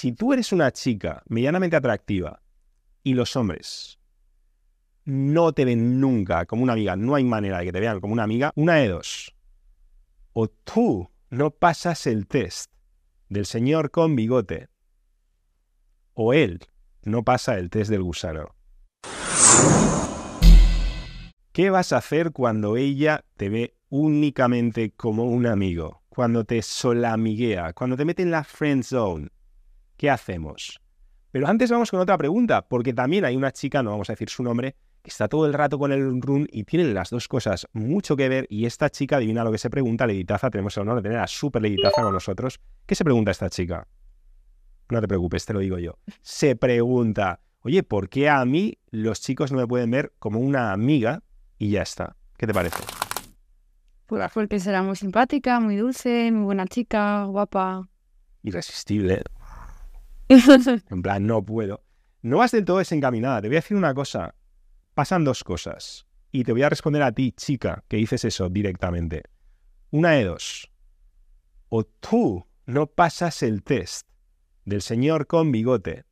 Si tú eres una chica medianamente atractiva y los hombres no te ven nunca como una amiga, no hay manera de que te vean como una amiga, una de dos. O tú no pasas el test del señor con bigote, o él no pasa el test del gusano. ¿Qué vas a hacer cuando ella te ve únicamente como un amigo? Cuando te solamiguea, cuando te mete en la friend zone. ¿Qué hacemos? Pero antes vamos con otra pregunta, porque también hay una chica, no vamos a decir su nombre, que está todo el rato con el run y tienen las dos cosas mucho que ver. Y esta chica, adivina lo que se pregunta, Leditaza, tenemos el honor de tener a Super Leditaza con nosotros. ¿Qué se pregunta esta chica? No te preocupes, te lo digo yo. Se pregunta, oye, ¿por qué a mí los chicos no me pueden ver como una amiga y ya está. ¿Qué te parece? Pues porque será muy simpática, muy dulce, muy buena chica, guapa. Irresistible. en plan, no puedo. No vas del todo desencaminada. Te voy a decir una cosa. Pasan dos cosas. Y te voy a responder a ti, chica, que dices eso directamente. Una de dos. O tú no pasas el test del señor con bigote.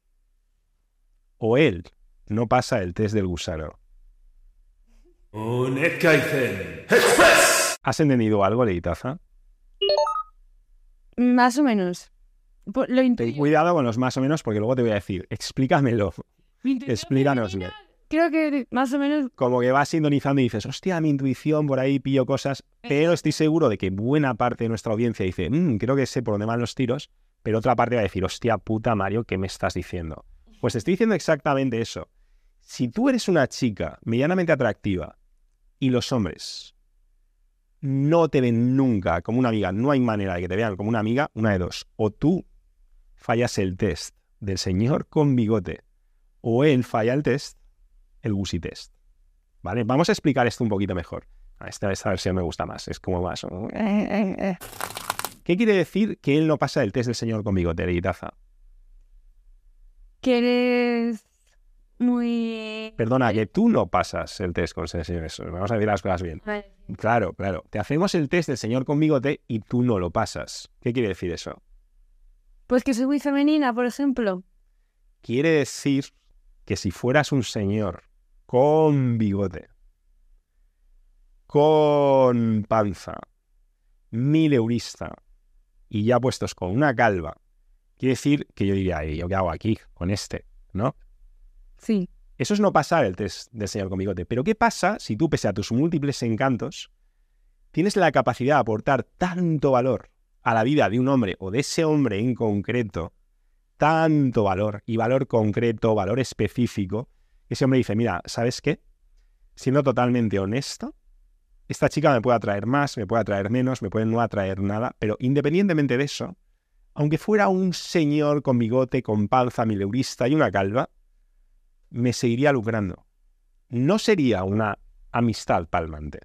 O él no pasa el test del gusano. ¿Has entendido algo, Leitaza? Más o menos. Ten cuidado con los más o menos porque luego te voy a decir, explícamelo. Explícanoslo. Creo que más o menos. Como que vas sintonizando y dices, hostia, mi intuición, por ahí pillo cosas. Pero estoy seguro de que buena parte de nuestra audiencia dice, mmm, creo que sé por dónde van los tiros. Pero otra parte va a decir, hostia puta Mario, ¿qué me estás diciendo? Pues estoy diciendo exactamente eso. Si tú eres una chica medianamente atractiva y los hombres no te ven nunca como una amiga, no hay manera de que te vean como una amiga, una de dos. O tú fallas el test del señor con bigote, o él falla el test, el Gusi test. ¿Vale? Vamos a explicar esto un poquito mejor. Esta, esta versión me gusta más, es como más. ¿Qué quiere decir que él no pasa el test del señor con bigote, Leitaza? Que eres muy... Perdona, que tú no pasas el test con ese señor. Vamos a decir las cosas bien. Claro, claro. Te hacemos el test del señor con bigote y tú no lo pasas. ¿Qué quiere decir eso? Pues que soy muy femenina, por ejemplo. Quiere decir que si fueras un señor con bigote, con panza, mileurista y ya puestos con una calva, quiere decir que yo diría, ¿yo qué hago aquí con este? ¿No? Sí. Eso es no pasar el test del señor con bigote. Pero ¿qué pasa si tú, pese a tus múltiples encantos, tienes la capacidad de aportar tanto valor a la vida de un hombre o de ese hombre en concreto, tanto valor y valor concreto, valor específico, ese hombre dice, mira, ¿sabes qué? Siendo totalmente honesto, esta chica me puede atraer más, me puede atraer menos, me puede no atraer nada, pero independientemente de eso, aunque fuera un señor con bigote, con panza, mileurista y una calva, me seguiría lucrando. No sería una amistad palmante.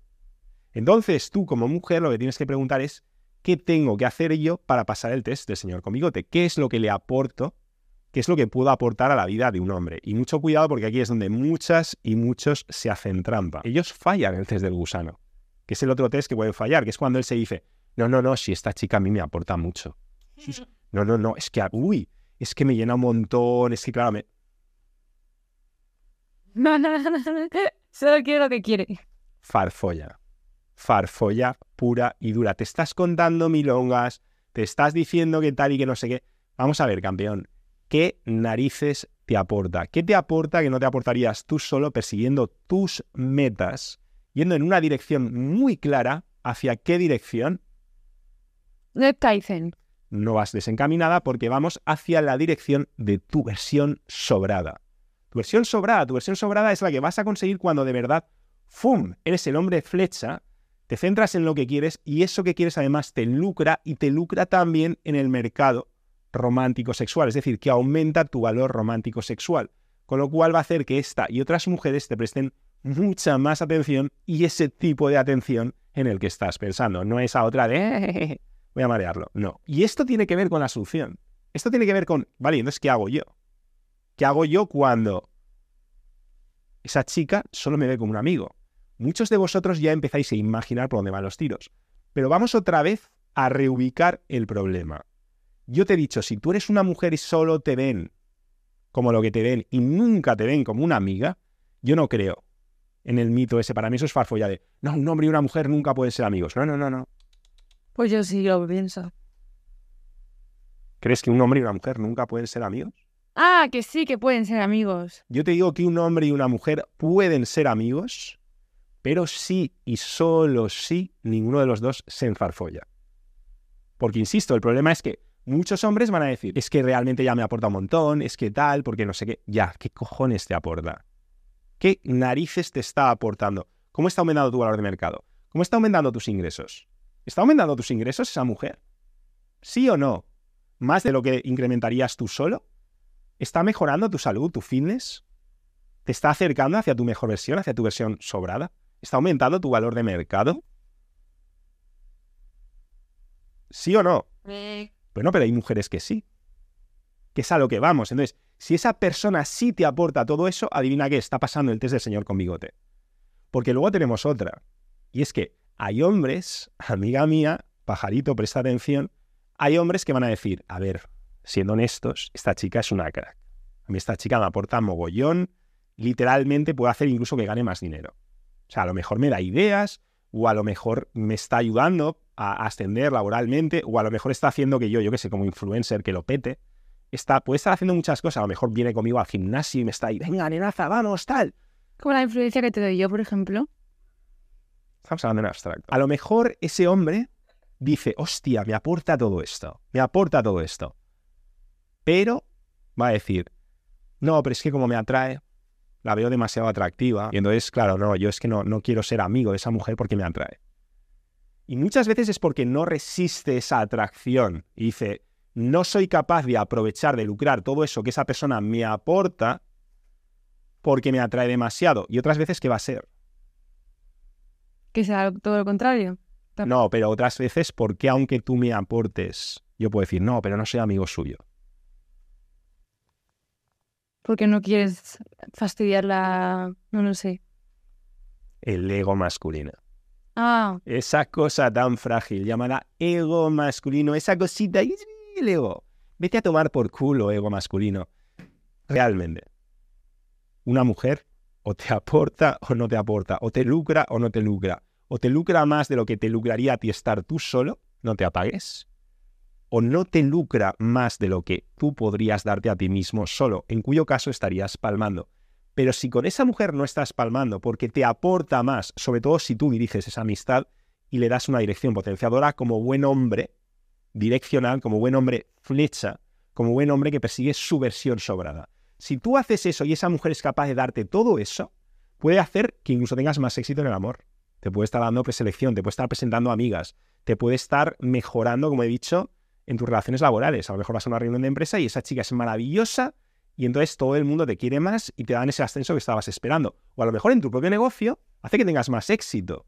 Entonces tú como mujer lo que tienes que preguntar es, ¿qué tengo que hacer yo para pasar el test del señor comigote? ¿Qué es lo que le aporto? ¿Qué es lo que puedo aportar a la vida de un hombre? Y mucho cuidado porque aquí es donde muchas y muchos se hacen trampa. Ellos fallan el test del gusano, que es el otro test que pueden fallar, que es cuando él se dice, no, no, no, si esta chica a mí me aporta mucho. No, no, no, es que, uy, es que me llena un montón, es que claro, me, no, no, no, Solo quiero lo que quiere. Farfolla. Farfolla pura y dura. Te estás contando milongas, te estás diciendo que tal y que no sé qué. Vamos a ver, campeón. ¿Qué narices te aporta? ¿Qué te aporta que no te aportarías tú solo persiguiendo tus metas, yendo en una dirección muy clara? ¿Hacia qué dirección? Tyson. No vas desencaminada porque vamos hacia la dirección de tu versión sobrada. Tu versión sobrada, tu versión sobrada es la que vas a conseguir cuando de verdad, ¡fum!, eres el hombre flecha, te centras en lo que quieres y eso que quieres además te lucra y te lucra también en el mercado romántico sexual, es decir, que aumenta tu valor romántico sexual, con lo cual va a hacer que esta y otras mujeres te presten mucha más atención y ese tipo de atención en el que estás pensando, no esa otra de voy a marearlo, no. Y esto tiene que ver con la solución. Esto tiene que ver con, vale, entonces, ¿qué hago yo? ¿Qué hago yo cuando esa chica solo me ve como un amigo? Muchos de vosotros ya empezáis a imaginar por dónde van los tiros. Pero vamos otra vez a reubicar el problema. Yo te he dicho, si tú eres una mujer y solo te ven como lo que te ven y nunca te ven como una amiga, yo no creo en el mito ese. Para mí eso es farfolla de, no, un hombre y una mujer nunca pueden ser amigos. No, no, no, no. Pues yo sí lo pienso. ¿Crees que un hombre y una mujer nunca pueden ser amigos? Ah, que sí, que pueden ser amigos. Yo te digo que un hombre y una mujer pueden ser amigos, pero sí y solo sí ninguno de los dos se enfarfolla. Porque, insisto, el problema es que muchos hombres van a decir, es que realmente ya me aporta un montón, es que tal, porque no sé qué. Ya, ¿qué cojones te aporta? ¿Qué narices te está aportando? ¿Cómo está aumentando tu valor de mercado? ¿Cómo está aumentando tus ingresos? ¿Está aumentando tus ingresos esa mujer? ¿Sí o no? ¿Más de lo que incrementarías tú solo? ¿Está mejorando tu salud, tu fitness? ¿Te está acercando hacia tu mejor versión, hacia tu versión sobrada? ¿Está aumentando tu valor de mercado? ¿Sí o no? Bueno, pero hay mujeres que sí. Que es a lo que vamos. Entonces, si esa persona sí te aporta todo eso, adivina qué está pasando el test del señor con bigote. Porque luego tenemos otra. Y es que hay hombres, amiga mía, pajarito, presta atención, hay hombres que van a decir, a ver, siendo honestos, esta chica es una crack. A mí esta chica me aporta mogollón, literalmente puede hacer incluso que gane más dinero. O sea, a lo mejor me da ideas, o a lo mejor me está ayudando a ascender laboralmente, o a lo mejor está haciendo que yo, yo que sé, como influencer, que lo pete. Está, puede estar haciendo muchas cosas, a lo mejor viene conmigo al gimnasio y me está ahí, venga, nenaza, vamos, tal. Como la influencia que te doy yo, por ejemplo. Estamos hablando en abstracto. A lo mejor ese hombre dice, hostia, me aporta todo esto, me aporta todo esto. Pero va a decir, no, pero es que como me atrae, la veo demasiado atractiva. Y entonces, claro, no, yo es que no, no quiero ser amigo de esa mujer porque me atrae. Y muchas veces es porque no resiste esa atracción y dice, no soy capaz de aprovechar, de lucrar todo eso que esa persona me aporta porque me atrae demasiado. Y otras veces, ¿qué va a ser? Que sea todo lo contrario. No, pero otras veces, porque aunque tú me aportes, yo puedo decir, no, pero no soy amigo suyo? Porque no quieres fastidiar la... no lo sé. El ego masculino. Ah, Esa cosa tan frágil, llamada ego masculino, esa cosita, y el ego. Vete a tomar por culo, ego masculino. Realmente. Una mujer o te aporta o no te aporta, o te lucra o no te lucra, o te lucra más de lo que te lucraría a ti estar tú solo, no te apagues, o no te lucra más de lo que tú podrías darte a ti mismo solo, en cuyo caso estarías palmando. Pero si con esa mujer no estás palmando porque te aporta más, sobre todo si tú diriges esa amistad y le das una dirección potenciadora como buen hombre direccional, como buen hombre flecha, como buen hombre que persigue su versión sobrada. Si tú haces eso y esa mujer es capaz de darte todo eso, puede hacer que incluso tengas más éxito en el amor. Te puede estar dando preselección, te puede estar presentando amigas, te puede estar mejorando, como he dicho, en tus relaciones laborales. A lo mejor vas a una reunión de empresa y esa chica es maravillosa y entonces todo el mundo te quiere más y te dan ese ascenso que estabas esperando. O a lo mejor en tu propio negocio hace que tengas más éxito.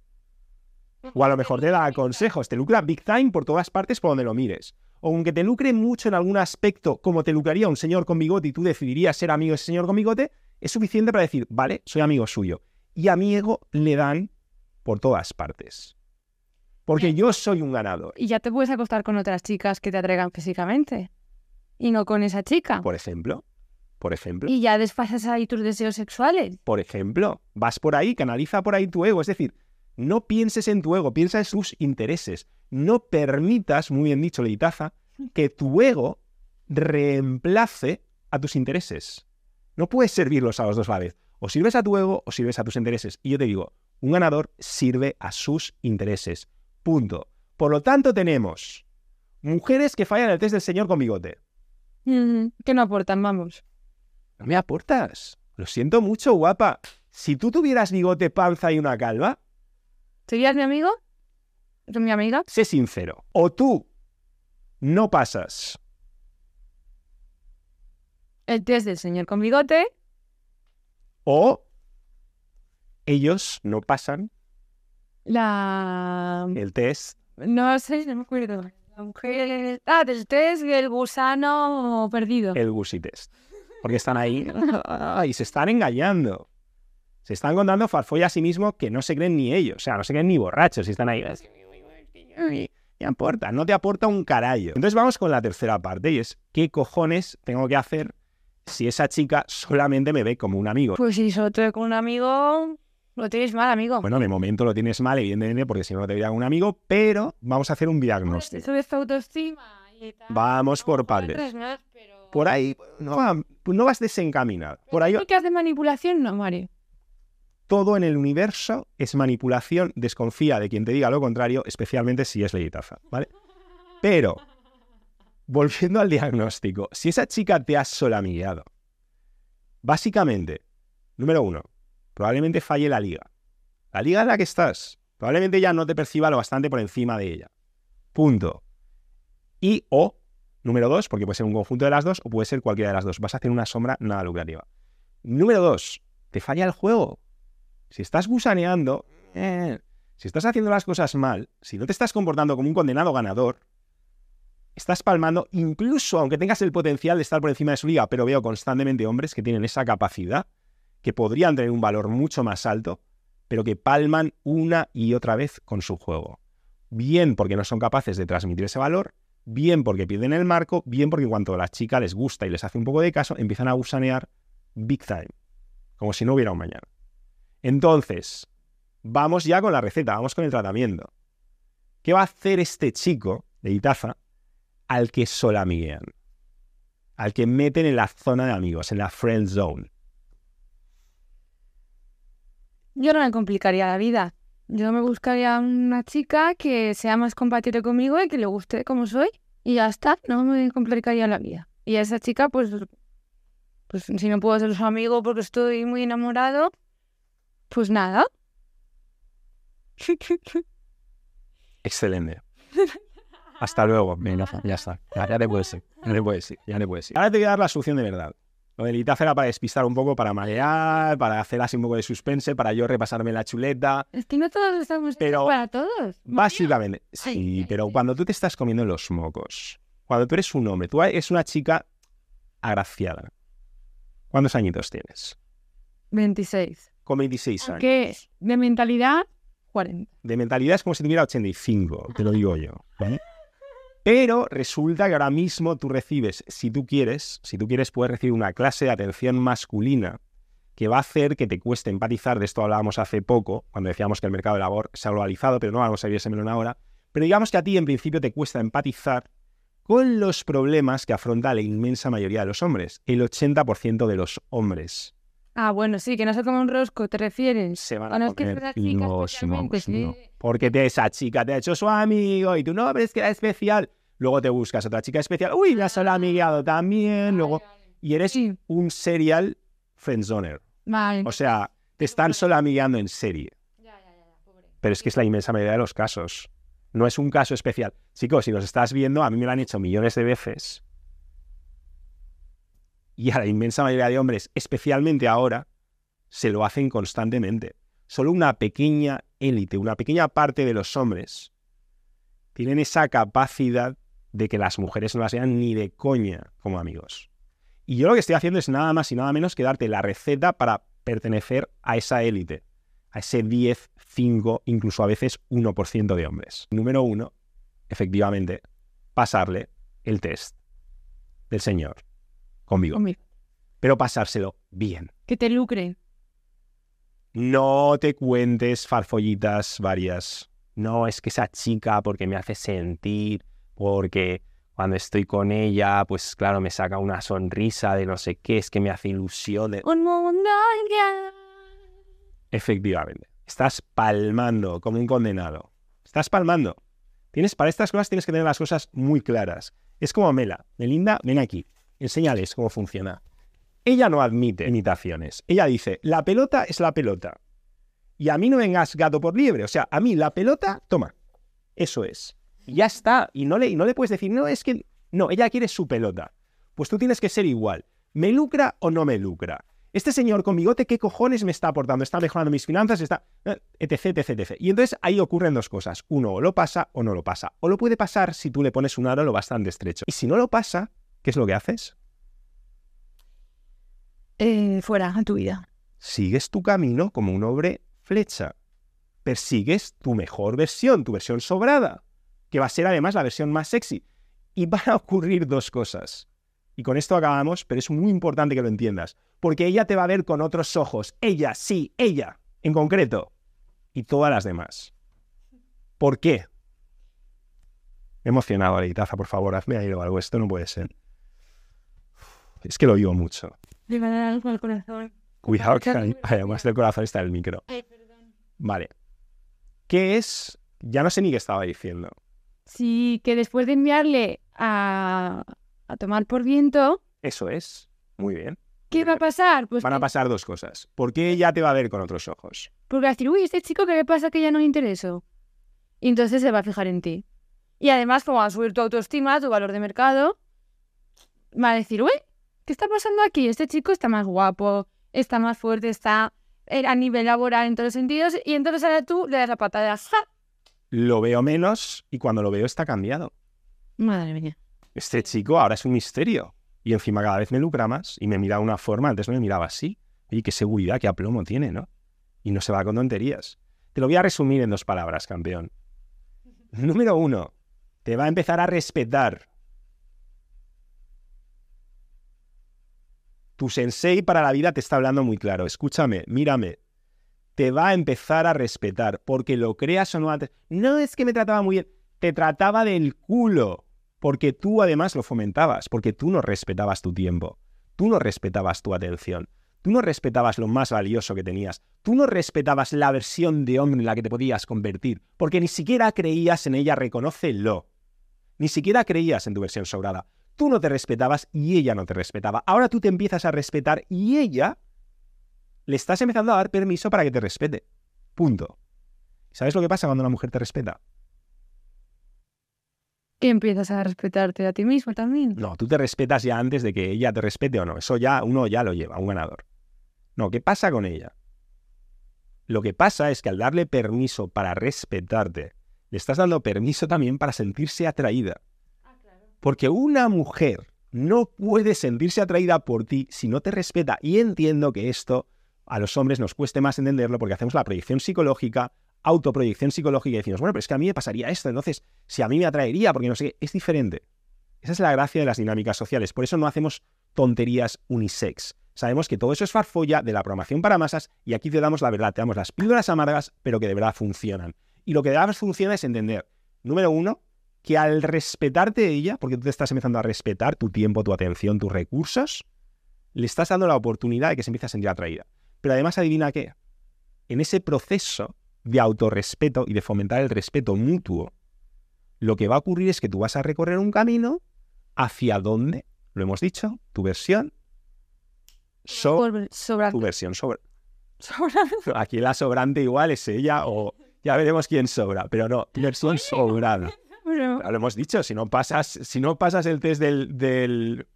O a lo mejor te da consejos, te lucra big time por todas partes por donde lo mires. O aunque te lucre mucho en algún aspecto, como te lucraría un señor con bigote y tú decidirías ser amigo de ese señor con bigote, es suficiente para decir, vale, soy amigo suyo. Y a mi ego le dan por todas partes. Porque yo soy un ganador. y ya te puedes acostar con otras chicas que te atraigan físicamente. Y no con esa chica. Por ejemplo, por ejemplo, Y ya desfasas ahí tus deseos sexuales. por ejemplo, vas por ahí, canaliza por ahí tu ego. Es decir, no pienses en tu ego, piensa en sus intereses. No permitas, muy bien dicho, Leitaza, que tu ego reemplace a tus intereses. No puedes servirlos a los dos a la vez. O sirves a tu ego o sirves a tus intereses. Y yo te digo, un ganador sirve a sus intereses. Punto. Por lo tanto, tenemos mujeres que fallan el test del señor con bigote. Mm, que no aportan, vamos. No me aportas. Lo siento mucho, guapa. Si tú tuvieras bigote, panza y una calva, ¿Serías mi amigo? ¿Eres mi amiga? sé sincero. O tú no pasas El test del señor con bigote. o ellos no pasan La... el test. No sé, no me acuerdo. Ah, del test del gusano perdido. el Gusi test. Porque están ahí y se están engañando. Se están contando farfolla a sí mismo que no se creen ni ellos. O sea, no se creen ni borrachos y están ahí. "Es que ¿Qué aporta? No te aporta un carallo. Entonces vamos con la tercera parte y es ¿qué cojones tengo que hacer si esa chica solamente me ve como un amigo? Pues si solo te ve con un amigo, lo tienes mal, amigo. Bueno, de momento lo tienes mal, evidentemente, porque si no, no te como un amigo, pero vamos a hacer un diagnóstico. Tu autoestima y tal. Vamos por partes. pero- Por ahí no, va- no vas desencaminado. Por ahí ¿Qué hace manipulación? No, Mario. todo en el universo es manipulación. Desconfía de quien te diga lo contrario, especialmente si es leitaza, ¿vale? Pero, volviendo al diagnóstico, si esa chica te ha solamigueado, básicamente, número uno, probablemente falle la liga. La liga en la que estás, probablemente ya no te perciba lo bastante por encima de ella. Punto. Y o, número dos, porque puede ser un conjunto de las dos o puede ser cualquiera de las dos. Vas a hacer una sombra nada lucrativa. Número dos, te falla el juego. Si estás gusaneando, eh, si estás haciendo las cosas mal, si no te estás comportando como un condenado ganador, estás palmando, incluso aunque tengas el potencial de estar por encima de su liga, pero veo constantemente hombres que tienen esa capacidad, que podrían tener un valor mucho más alto, pero que palman una y otra vez con su juego. Bien porque no son capaces de transmitir ese valor, bien porque pierden el marco, bien porque cuando la chica les gusta y les hace un poco de caso, empiezan a gusanear big time, como si no hubiera un mañana. Entonces, vamos ya con la receta, vamos con el tratamiento. ¿Qué va a hacer este chico de Itaza al que solamiguean? Al que meten en la zona de amigos, en la friend zone. Yo no me complicaría la vida. Yo me buscaría una chica que sea más compatible conmigo y que le guste como soy. Y ya está, no me complicaría la vida. Y a esa chica, pues, pues si no puedo ser su amigo porque estoy muy enamorado, pues nada. Excelente. Hasta luego. Venga, ya está. Ya, ya te puedes ir. Ya te puedes ir. Ya te puedes ir. Ahora te voy a dar la solución de verdad. Lo del Itaza era para despistar un poco, para marear, para hacer así un poco de suspense, para yo repasarme la chuleta. Es que no todos estamos Pero- para todos. Básicamente, sí, Ay, pero ay. cuando tú te estás comiendo los mocos, cuando tú eres un hombre, tú eres una chica agraciada. ¿Cuántos añitos tienes? 26. Con 26 años. Que de mentalidad, 40. De mentalidad es como si tuviera 85, te lo digo yo. Pero resulta que ahora mismo tú recibes, si tú quieres, si tú quieres, puedes recibir una clase de atención masculina que va a hacer que te cueste empatizar. De esto hablábamos hace poco, cuando decíamos que el mercado de labor se ha globalizado, pero no vamos a ir ese ahora. Pero digamos que a ti en principio te cuesta empatizar con los problemas que afronta la inmensa mayoría de los hombres, el 80% de los hombres. Ah, bueno, sí, que no se come un rosco, ¿te refieres? se van Ah, a no, es que comer chica los especialmente, mocos, sí. no. Porque te, esa chica te ha hecho su amigo y tú no, pero es que era especial. Luego te buscas otra chica especial. Uy, me has amigueado también. Luego, y eres Sí. un serial friendzoner. Vale. O sea, te están solo amigueando en serie. Pero es que es la inmensa mayoría de los casos. No es un caso especial. Chicos, si nos estás viendo, a mí me lo han hecho millones de veces. Y a la inmensa mayoría de hombres, especialmente ahora, se lo hacen constantemente. Solo una pequeña élite, una pequeña parte de los hombres tienen esa capacidad de que las mujeres no las vean ni de coña como amigos. Y yo lo que estoy haciendo es nada más y nada menos que darte la receta para pertenecer a esa élite, a ese 10, 5, incluso a veces 1% de hombres. Número uno, efectivamente, pasarle el test del señor conmigo, Conmigo. pero pasárselo bien. Que te lucre. No te cuentes farfollitas varias. No, es que esa chica porque me hace sentir, porque cuando estoy con ella, pues claro, me saca una sonrisa de no sé qué, es que me hace ilusión. de- Un mundo. Efectivamente. Estás palmando como un condenado. Estás palmando. Tienes, para estas cosas tienes que tener las cosas muy claras. Es como Mela. Melinda, ven aquí. Enséñales cómo funciona. Ella no admite imitaciones. Ella dice, la pelota es la pelota. Y a mí no vengas gato por liebre. O sea, a mí la pelota, toma. Eso es. Y ya está. Y no le, no le puedes decir, no, es que... No, ella quiere su pelota. Pues tú tienes que ser igual. ¿Me lucra o no me lucra? Este señor con bigote, ¿qué cojones me está aportando? ¿Está mejorando mis finanzas? ¿Está...? eh, etc, etc, etc. Y entonces ahí ocurren dos cosas. Uno, o lo pasa o no lo pasa. O lo puede pasar si tú le pones un aro lo bastante estrecho. Y si no lo pasa, ¿qué es lo que haces? Eh, fuera, a tu vida. Sigues tu camino como un hombre flecha. Persigues tu mejor versión, tu versión sobrada. que va a ser además la versión más sexy. Y van a ocurrir dos cosas. Y con esto acabamos, pero es muy importante que lo entiendas. Porque ella te va a ver con otros ojos. Ella, sí, ella, en concreto. Y todas las demás. ¿Por qué? Emocionado, Leitaza, por favor, hazme ahí algo. Esto no puede ser. Es que lo digo mucho. Le va a dar algo al corazón. Cuidado que además del corazón está el micro. Ay, perdón. Vale. ¿Qué es? Ya no sé ni qué estaba diciendo. Sí, que después de enviarle a, a tomar por viento, Eso es. Muy bien. ¿qué va a pasar? Pues Van a pasar dos cosas. ¿Por qué ella te va a ver con otros ojos? porque va a decir, uy, este chico, ¿qué le pasa que ya no le intereso? Y entonces se va a fijar en ti. Y además, como va a subir tu autoestima, tu valor de mercado, va a decir, uy, ¿qué está pasando aquí? Este chico está más guapo, está más fuerte, está eh, a nivel laboral en todos los sentidos. Y entonces ahora tú le das la patada. ¡Ja! Lo veo menos y cuando lo veo está cambiado. Madre mía. Este chico ahora es un misterio. Y encima cada vez me lucra más y me mira de una forma, antes no me miraba así. Y qué seguridad, qué aplomo tiene, ¿no? Y no se va con tonterías. Te lo voy a resumir en dos palabras, campeón. Número uno, te va a empezar a respetar. Tu sensei para la vida te está hablando muy claro. Escúchame, mírame. Te va a empezar a respetar, porque lo creas o no antes. No es que me trataba muy bien, te trataba del culo, porque tú además lo fomentabas, porque tú no respetabas tu tiempo, tú no respetabas tu atención, tú no respetabas lo más valioso que tenías, tú no respetabas la versión de hombre en la que te podías convertir, porque ni siquiera creías en ella, reconócelo. Ni siquiera creías en tu versión sobrada. Tú no te respetabas y ella no te respetaba. Ahora tú te empiezas a respetar y ella le estás empezando a dar permiso para que te respete. Punto. ¿Sabes lo que pasa cuando una mujer te respeta? Y empiezas a respetarte a ti mismo también. No, tú te respetas ya antes de que ella te respete o no. Eso ya uno ya lo lleva, un ganador. No, ¿qué pasa con ella? Lo que pasa es que al darle permiso para respetarte, le estás dando permiso también para sentirse atraída. Porque una mujer no puede sentirse atraída por ti si no te respeta. Y entiendo que esto a los hombres nos cueste más entenderlo porque hacemos la proyección psicológica, autoproyección psicológica y decimos, bueno, pero es que a mí me pasaría esto, entonces si a mí me atraería, porque no sé, qué, es diferente. Esa es la gracia de las dinámicas sociales. Por eso no hacemos tonterías unisex. Sabemos que todo eso es farfolla de la programación para masas y aquí te damos la verdad, te damos las píldoras amargas, pero que de verdad funcionan. Y lo que de verdad funciona es entender, número uno, que al respetarte ella, porque tú te estás empezando a respetar tu tiempo, tu atención, tus recursos, le estás dando la oportunidad de que se empiece a sentir atraída. Pero además, adivina qué. En ese proceso de autorrespeto y de fomentar el respeto mutuo, lo que va a ocurrir es que tú vas a recorrer un camino hacia dónde, lo hemos dicho, tu versión, so- Por sobrar. tu versión sobre. sobrar. Aquí la sobrante igual es ella o ya veremos quién sobra, pero no, tu versión sobrada. Lo hemos dicho, si no pasas, si no pasas el test del, del,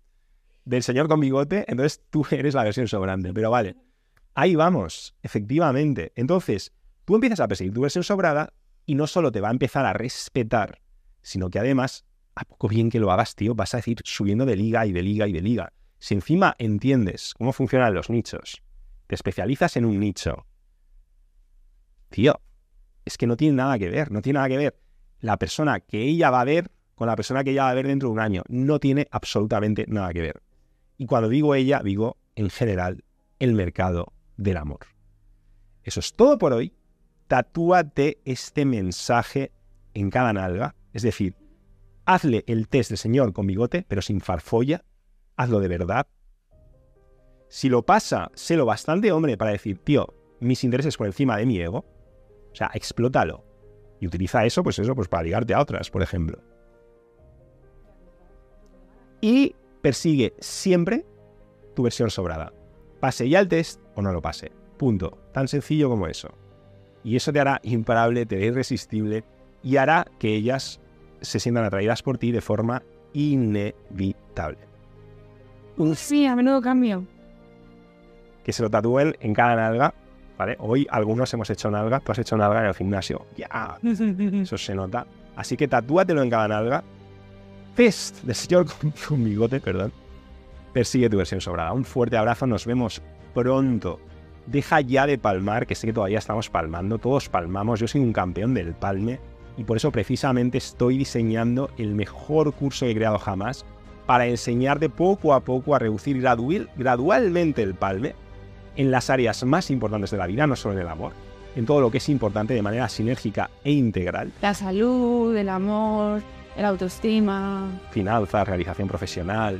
del señor con bigote, entonces tú eres la versión sobrante. Pero vale, ahí vamos, efectivamente. Entonces, tú empiezas a perseguir tu versión sobrada y no solo te va a empezar a respetar, sino que además, a poco bien que lo hagas, tío, vas a ir subiendo de liga y de liga y de liga. Si encima entiendes cómo funcionan los nichos, te especializas en un nicho, tío, es que no tiene nada que ver, no tiene nada que ver la persona que ella va a ver con la persona que ella va a ver dentro de un año. No tiene absolutamente nada que ver. Y cuando digo ella, digo en general el mercado del amor. Eso es todo por hoy. Tatúate este mensaje en cada nalga. Es decir, hazle el test del señor con bigote, pero sin farfolla. Hazlo de verdad. Si lo pasa, sé lo bastante hombre para decir, tío, mis intereses por encima de mi ego. O sea, explótalo. Y utiliza eso, pues eso, pues para ligarte a otras, por ejemplo. Y persigue siempre tu versión sobrada. Pase ya el test o no lo pase. Punto. Tan sencillo como eso. Y eso te hará imparable, te hará irresistible y hará que ellas se sientan atraídas por ti de forma inevitable. Sí, a menudo cambio. que se lo tatúen en cada nalga, ¿vale? Hoy algunos hemos hecho nalga, tú has hecho nalga en el gimnasio. Ya, eso se nota. Así que tatúatelo en cada nalga. Fest del señor con, con bigote, perdón. Persigue tu versión sobrada. Un fuerte abrazo, nos vemos pronto. Deja ya de palmar, que sé que todavía estamos palmando, todos palmamos, yo soy un campeón del palme. Y por eso precisamente estoy diseñando el mejor curso que he creado jamás para enseñarte poco a poco a reducir gradualmente el palme en las áreas más importantes de la vida, no solo en el amor, en todo lo que es importante de manera sinérgica e integral. La salud, el amor, el autoestima. Finanzas, realización profesional,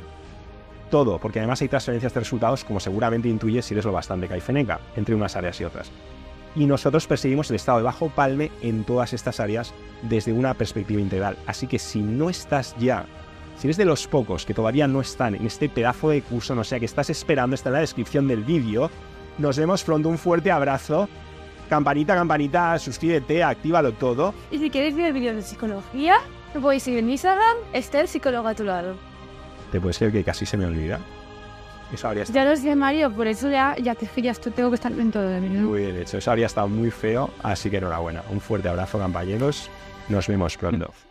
todo, porque además hay transferencias de resultados, como seguramente intuyes si eres lo bastante caifeneca, entre unas áreas y otras. Y nosotros perseguimos el estado de bajo palme en todas estas áreas desde una perspectiva integral. Así que si no estás ya, si eres de los pocos que todavía no están en este pedazo de curso, no sea que estás esperando, está en la descripción del vídeo, nos vemos pronto, un fuerte abrazo. Campanita, campanita, suscríbete, actívalo todo. Y si queréis ver vídeos de psicología, me podéis seguir en Instagram, esté el psicólogo a tu lado. Te puede ser que casi se me olvida. Eso habría estado... Ya lo sé, Mario, por eso ya, ya te ya tengo que estar en todo de mí. Muy bien hecho, eso habría estado muy feo, así que enhorabuena. Un fuerte abrazo, compañeros. Nos vemos pronto.